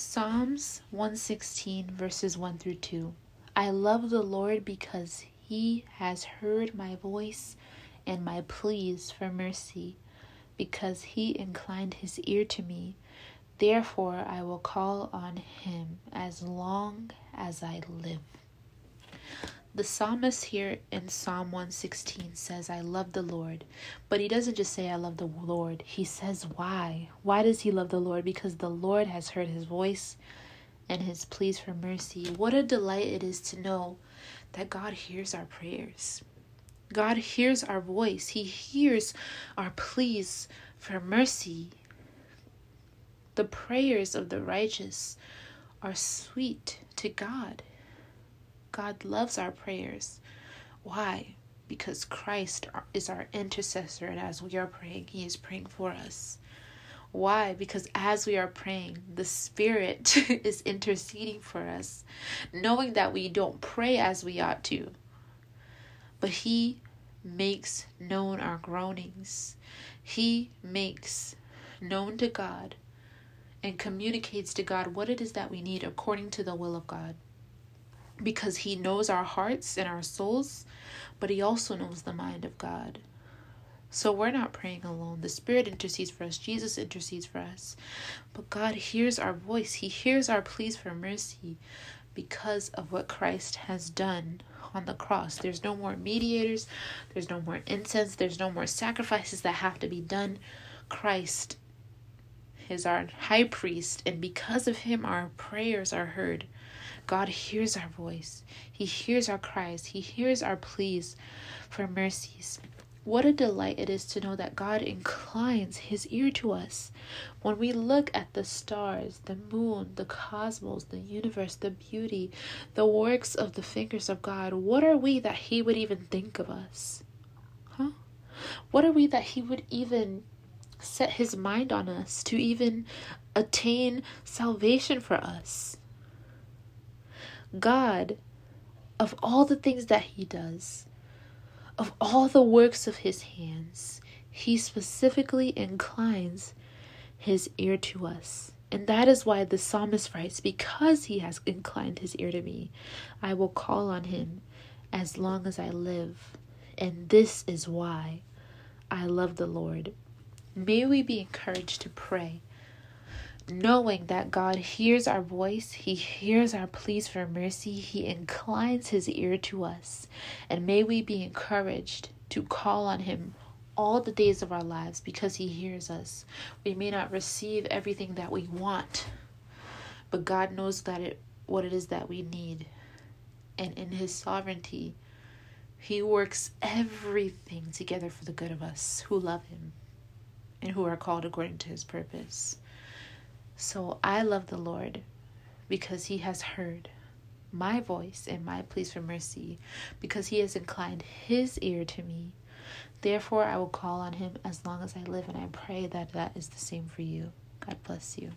Psalms 116, verses 1 through 2. I love the Lord because he has heard my voice and my pleas for mercy, because he inclined his ear to me. Therefore, I will call on him as long as I live. The psalmist here in Psalm 116 says, I love the Lord. But he doesn't just say, I love the Lord. He says, why? Why does he love the Lord? Because the Lord has heard his voice and his pleas for mercy. What a delight it is to know that God hears our prayers. God hears our voice. He hears our pleas for mercy. The prayers of the righteous are sweet to God. God loves our prayers. Why? Because Christ is our intercessor, and as we are praying, He is praying for us. Why? Because as we are praying, the Spirit is interceding for us, knowing that we don't pray as we ought to. But He makes known our groanings, He makes known to God and communicates to God what it is that we need according to the will of God because he knows our hearts and our souls, but he also knows the mind of God. So we're not praying alone. The Spirit intercedes for us, Jesus intercedes for us. But God hears our voice, He hears our pleas for mercy because of what Christ has done on the cross. There's no more mediators, there's no more incense, there's no more sacrifices that have to be done. Christ is our high priest, and because of Him, our prayers are heard. God hears our voice. He hears our cries. He hears our pleas for mercies. What a delight it is to know that God inclines his ear to us. When we look at the stars, the moon, the cosmos, the universe, the beauty, the works of the fingers of God, what are we that he would even think of us? Huh? What are we that he would even set his mind on us to even attain salvation for us? God, of all the things that He does, of all the works of His hands, He specifically inclines His ear to us. And that is why the psalmist writes, Because He has inclined His ear to me, I will call on Him as long as I live. And this is why I love the Lord. May we be encouraged to pray knowing that God hears our voice, He hears our pleas for mercy, He inclines His ear to us. And may we be encouraged to call on Him all the days of our lives because He hears us. We may not receive everything that we want, but God knows that it what it is that we need. And in His sovereignty, He works everything together for the good of us who love Him and who are called according to His purpose. So I love the Lord because he has heard my voice and my pleas for mercy, because he has inclined his ear to me. Therefore, I will call on him as long as I live, and I pray that that is the same for you. God bless you.